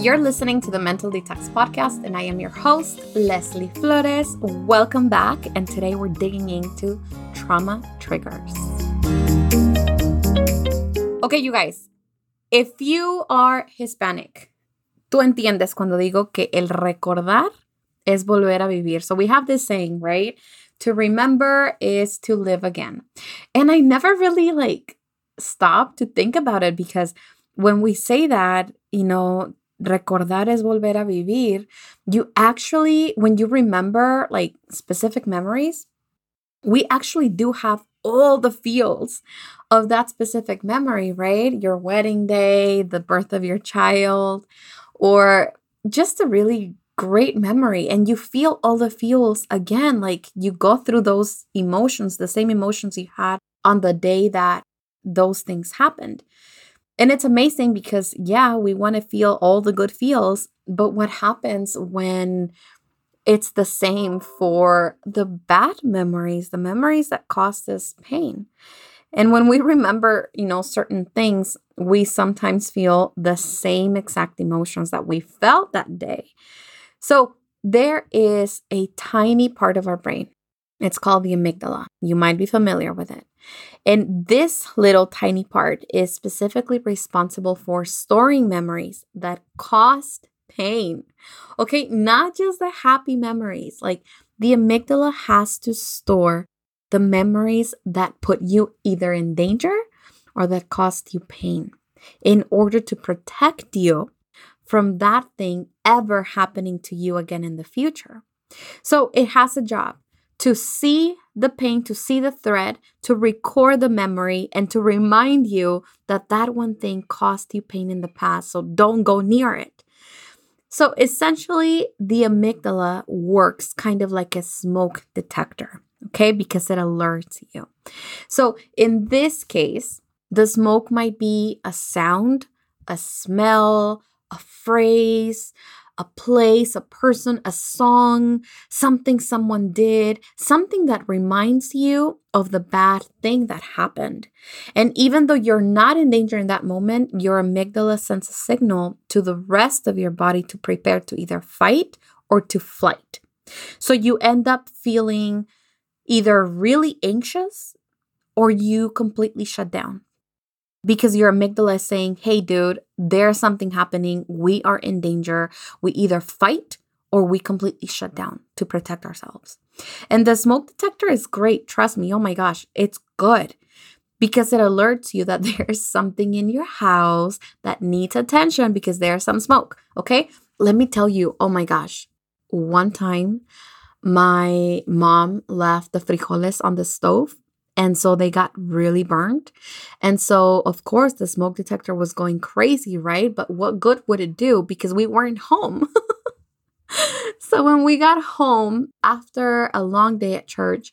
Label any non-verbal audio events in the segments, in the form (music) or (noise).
You're listening to the Mental Detox Podcast, and I am your host, Leslye Flores. Welcome back. And today we're digging into trauma triggers. Okay, you guys, if you are Hispanic, tú entiendes cuando digo que el recordar es volver a vivir. So we have this saying, right? To remember is to live again. And I never really like stop to think about it because when we say that, you know, recordar es volver a vivir, you actually, when you remember like specific memories, we actually do have all the feels of that specific memory, right? Your wedding day, the birth of your child, or just a really great memory. And you feel all the feels again, like you go through those emotions, the same emotions you had on the day that those things happened. And it's amazing because, yeah, we want to feel all the good feels, but what happens when it's the same for the bad memories, the memories that caused us pain? And when we remember, you know, certain things, we sometimes feel the same exact emotions that we felt that day. So there is a tiny part of our brain. It's called the amygdala. You might be familiar with it. And this little tiny part is specifically responsible for storing memories that caused pain. Okay, not just the happy memories. Like the amygdala has to store the memories that put you either in danger or that caused you pain in order to protect you from that thing ever happening to you again in the future. So it has a job to see the pain, to see the thread, to record the memory, and to remind you that that one thing caused you pain in the past. So don't go near it. So essentially, the amygdala works kind of like a smoke detector, okay, because it alerts you. So in this case, the smoke might be a sound, a smell, a phrase, a place, a person, a song, something someone did, something that reminds you of the bad thing that happened. And even though you're not in danger in that moment, your amygdala sends a signal to the rest of your body to prepare to either fight or to flight. So you end up feeling either really anxious or you completely shut down because your amygdala is saying, hey, dude, there's something happening. We are in danger. We either fight or we completely shut down to protect ourselves. And the smoke detector is great. Trust me. Oh my gosh, it's good because it alerts you that (laughs) there's something in your house that needs attention because there's some smoke. Okay. Let me tell you, oh my gosh, one time my mom left the frijoles on the stove and so they got really burned. And so, of course, the smoke detector was going crazy, right? But what good would it do? Because we weren't home. (laughs) so, when we got home after a long day at church,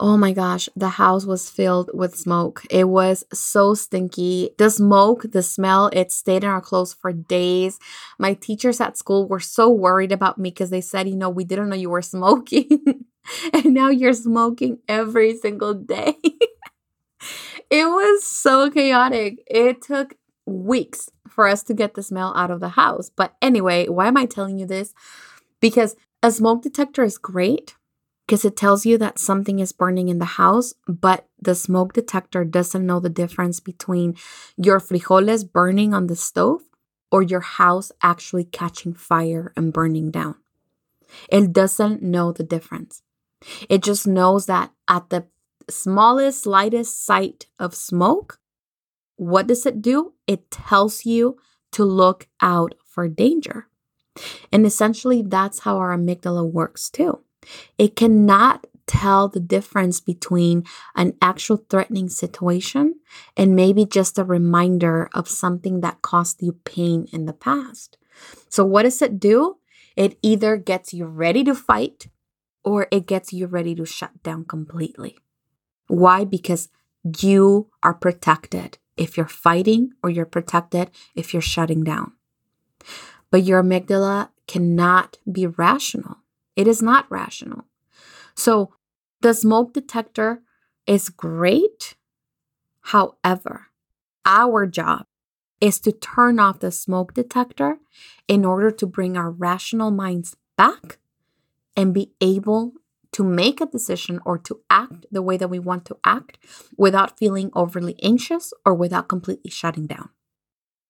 Oh my gosh, the house was filled with smoke. It was so stinky. The smoke, the smell, it stayed in our clothes for days. My teachers at school were so worried about me because they said, you know, we didn't know you were smoking. (laughs) (laughs) and now you're smoking every single day. (laughs) it was so chaotic. It took weeks for us to get the smell out of the house. But anyway, why am I telling you this? Because a smoke detector is great because it tells you that something is burning in the house, but the smoke detector doesn't know the difference between your frijoles burning on the stove or your house actually catching fire and burning down. It doesn't know the difference. It just knows that at the smallest, lightest sight of smoke, what does it do? It tells you to look out for danger. And essentially, that's how our amygdala works too. It cannot tell the difference between an actual threatening situation and maybe just a reminder of something that caused you pain in the past. So, what does it do? It either gets you ready to fight or it gets you ready to shut down completely. Why? Because you are protected if you're fighting, or you're protected if you're shutting down. But your amygdala cannot be rational. It is not rational. So the smoke detector is great. However, our job is to turn off the smoke detector in order to bring our rational minds back and be able to make a decision or to act the way that we want to act without feeling overly anxious or without completely shutting down.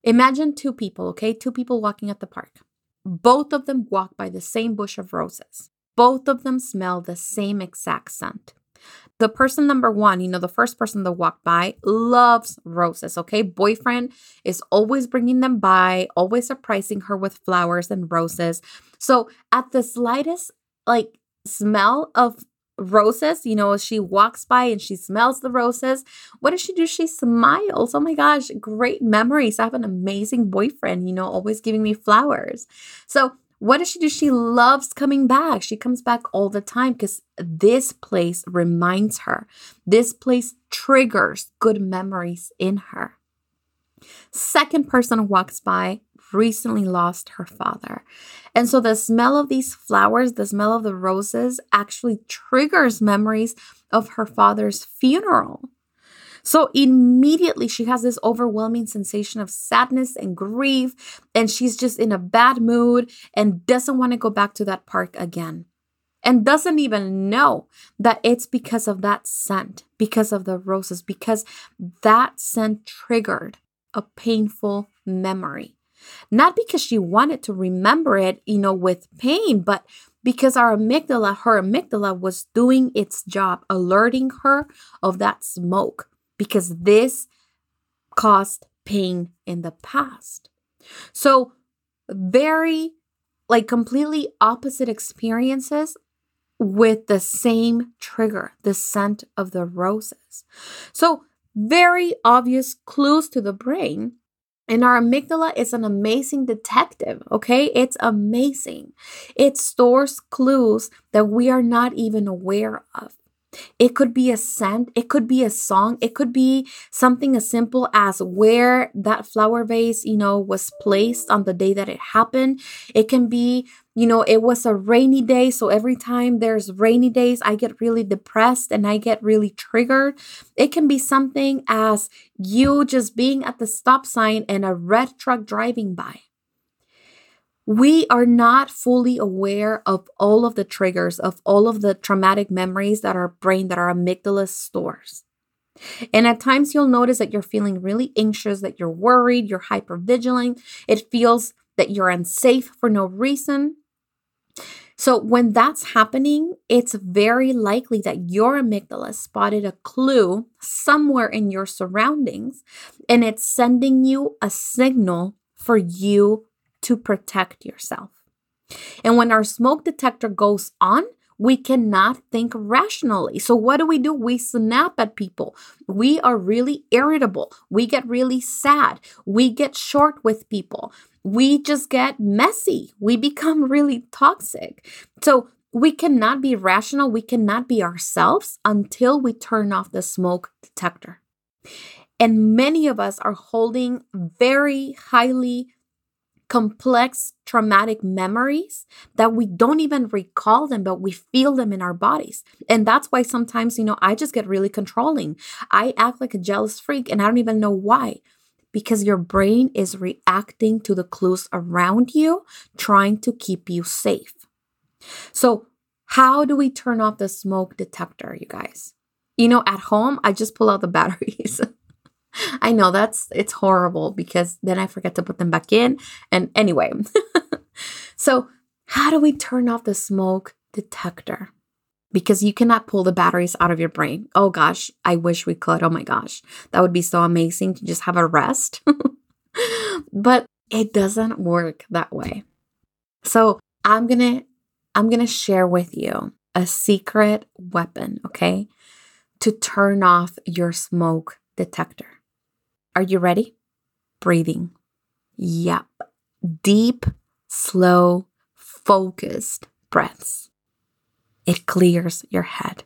Imagine two people, okay? Two people walking at the park. Both of them walk by the same bush of roses. Both of them smell the same exact scent. The person number one, you know, the first person that walked by loves roses, okay? Boyfriend is always bringing them by, always surprising her with flowers and roses. So at the slightest, like, smell of roses, you know, she walks by and she smells the roses. What does she do? She smiles. Oh my gosh, great memories. I have an amazing boyfriend, you know, always giving me flowers. So what does she do? She loves coming back. She comes back all the time because this place reminds her. This place triggers good memories in her. Second person walks by recently lost her father. And so the smell of these flowers, the smell of the roses, actually triggers memories of her father's funeral. So immediately she has this overwhelming sensation of sadness and grief, and she's just in a bad mood and doesn't want to go back to that park again. And doesn't even know that it's because of that scent, because of the roses, because that scent triggered a painful memory. Not because she wanted to remember it, you know, with pain, but because our amygdala, her amygdala was doing its job, alerting her of that smoke, because this caused pain in the past. So, very like completely opposite experiences with the same trigger, the scent of the roses. So, very obvious clues to the brain and our amygdala is an amazing detective, okay? It's amazing. It stores clues that we are not even aware of. It could be a scent, it could be a song, it could be something as simple as where that flower vase, you know, was placed on the day that it happened. It can be, you know, it was a rainy day, so every time there's rainy days, I get really depressed and I get really triggered. It can be something as you just being at the stop sign and a red truck driving by we are not fully aware of all of the triggers, of all of the traumatic memories that our brain, that our amygdala stores. And at times you'll notice that you're feeling really anxious, that you're worried, you're hyper vigilant. It feels that you're unsafe for no reason. So, when that's happening, it's very likely that your amygdala spotted a clue somewhere in your surroundings and it's sending you a signal for you to protect yourself. And when our smoke detector goes on, we cannot think rationally. So, what do we do? We snap at people. We are really irritable. We get really sad. We get short with people. We just get messy. We become really toxic. So, we cannot be rational. We cannot be ourselves until we turn off the smoke detector. And many of us are holding very highly complex traumatic memories that we don't even recall them, but we feel them in our bodies. And that's why sometimes, you know, I just get really controlling. I act like a jealous freak and I don't even know why. Because your brain is reacting to the clues around you, trying to keep you safe. So, how do we turn off the smoke detector, you guys? You know, at home, I just pull out the (laughs) batteries. I know that's it's horrible because then I forget to put them back in. And anyway, (laughs) so how do we turn off the smoke detector? Because you cannot pull the batteries out of your brain. Oh gosh, I wish we could. Oh my gosh, that would be so amazing to just have a rest. (laughs) but it doesn't work that way. So I'm gonna I'm gonna share with you a secret weapon, okay, to turn off your smoke detector. Are you ready? Breathing. Yep. Deep, slow, focused breaths. It clears your head.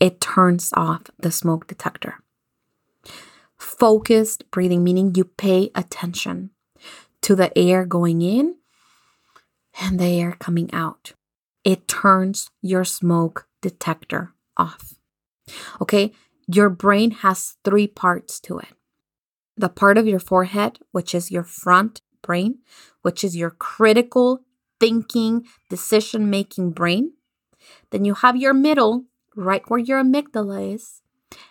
It turns off the smoke detector. Focused breathing, meaning you pay attention to the air going in and the air coming out. It turns your smoke detector off. Okay, your brain has three parts to it the part of your forehead, which is your front brain, which is your critical thinking, decision making brain. Then you have your middle, right where your amygdala is.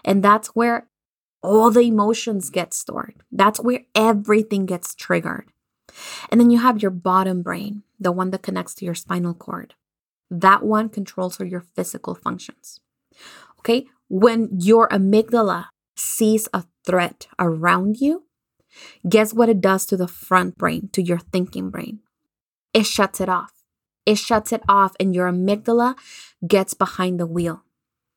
And that's where all the emotions get stored. That's where everything gets triggered. And then you have your bottom brain, the one that connects to your spinal cord. That one controls your physical functions. Okay, when your amygdala sees a threat around you, guess what it does to the front brain, to your thinking brain? It shuts it off. It shuts it off, and your amygdala gets behind the wheel.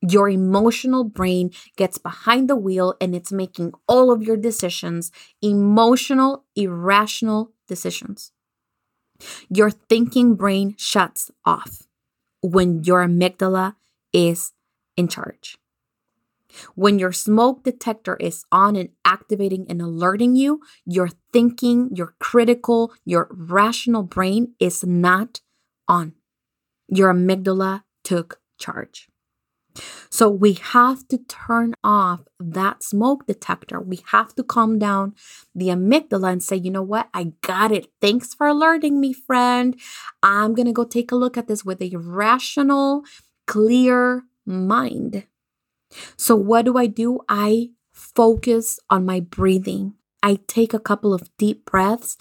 Your emotional brain gets behind the wheel and it's making all of your decisions emotional, irrational decisions. Your thinking brain shuts off when your amygdala is in charge. When your smoke detector is on and activating and alerting you, your thinking, your critical, your rational brain is not on. Your amygdala took charge. So we have to turn off that smoke detector. We have to calm down the amygdala and say, you know what? I got it. Thanks for alerting me, friend. I'm going to go take a look at this with a rational, clear mind. So, what do I do? I focus on my breathing. I take a couple of deep breaths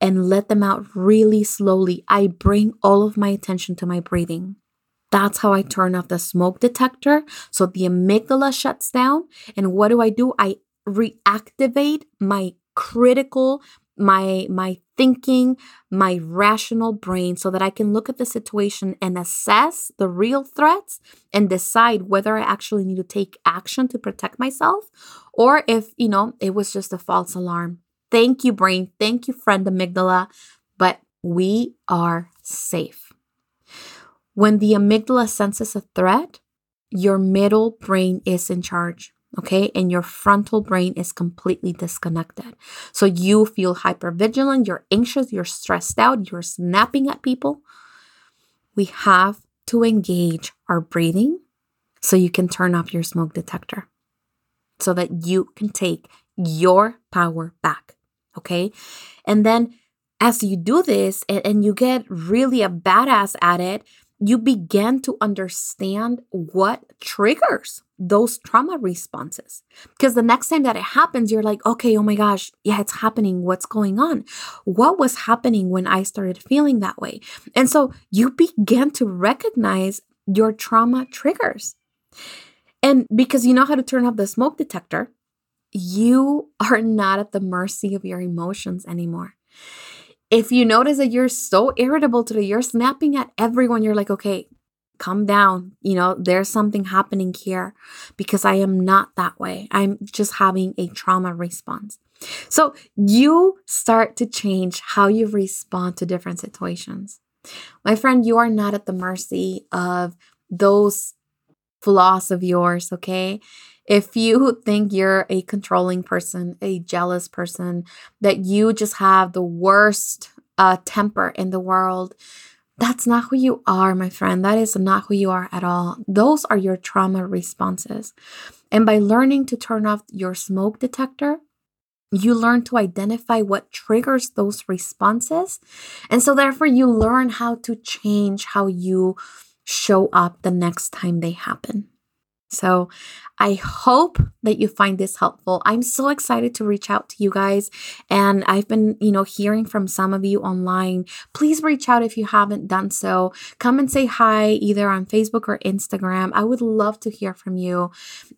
and let them out really slowly. I bring all of my attention to my breathing. That's how I turn off the smoke detector. So the amygdala shuts down. And what do I do? I reactivate my critical my my thinking my rational brain so that i can look at the situation and assess the real threats and decide whether i actually need to take action to protect myself or if you know it was just a false alarm. Thank you brain. Thank you friend amygdala. But we are safe. When the amygdala senses a threat your middle brain is in charge okay? And your frontal brain is completely disconnected. So you feel hyper vigilant, you're anxious, you're stressed out, you're snapping at people. We have to engage our breathing so you can turn off your smoke detector so that you can take your power back, okay? And then as you do this and, and you get really a badass at it, you begin to understand what triggers those trauma responses. Because the next time that it happens, you're like, okay, oh my gosh, yeah, it's happening. What's going on? What was happening when I started feeling that way? And so you begin to recognize your trauma triggers. And because you know how to turn off the smoke detector, you are not at the mercy of your emotions anymore if you notice that you're so irritable today, you're snapping at everyone, you're like, okay, calm down. You know, there's something happening here because I am not that way. I'm just having a trauma response. So you start to change how you respond to different situations. My friend, you are not at the mercy of those flaws of yours, okay? If you think you're a controlling person, a jealous person, that you just have the worst uh, temper in the world, that's not who you are, my friend. That is not who you are at all. Those are your trauma responses. And by learning to turn off your smoke detector, you learn to identify what triggers those responses. And so, therefore, you learn how to change how you show up the next time they happen. So I hope that you find this helpful. I'm so excited to reach out to you guys. And I've been, you know, hearing from some of you online. Please reach out if you haven't done so. Come and say hi either on Facebook or Instagram. I would love to hear from you.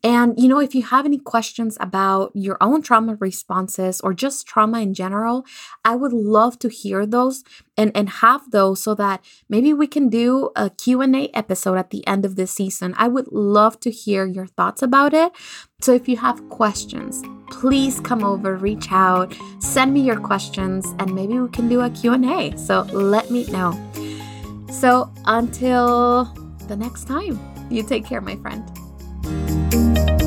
And, you know, if you have any questions about your own trauma responses or just trauma in general, I would love to hear those and and have those so that maybe we can do a Q&A episode at the end of this season. I would love to hear your thoughts about it. So if you have questions, please come over, reach out, send me your questions and maybe we can do a Q&A. So let me know. So until the next time, you take care, my friend.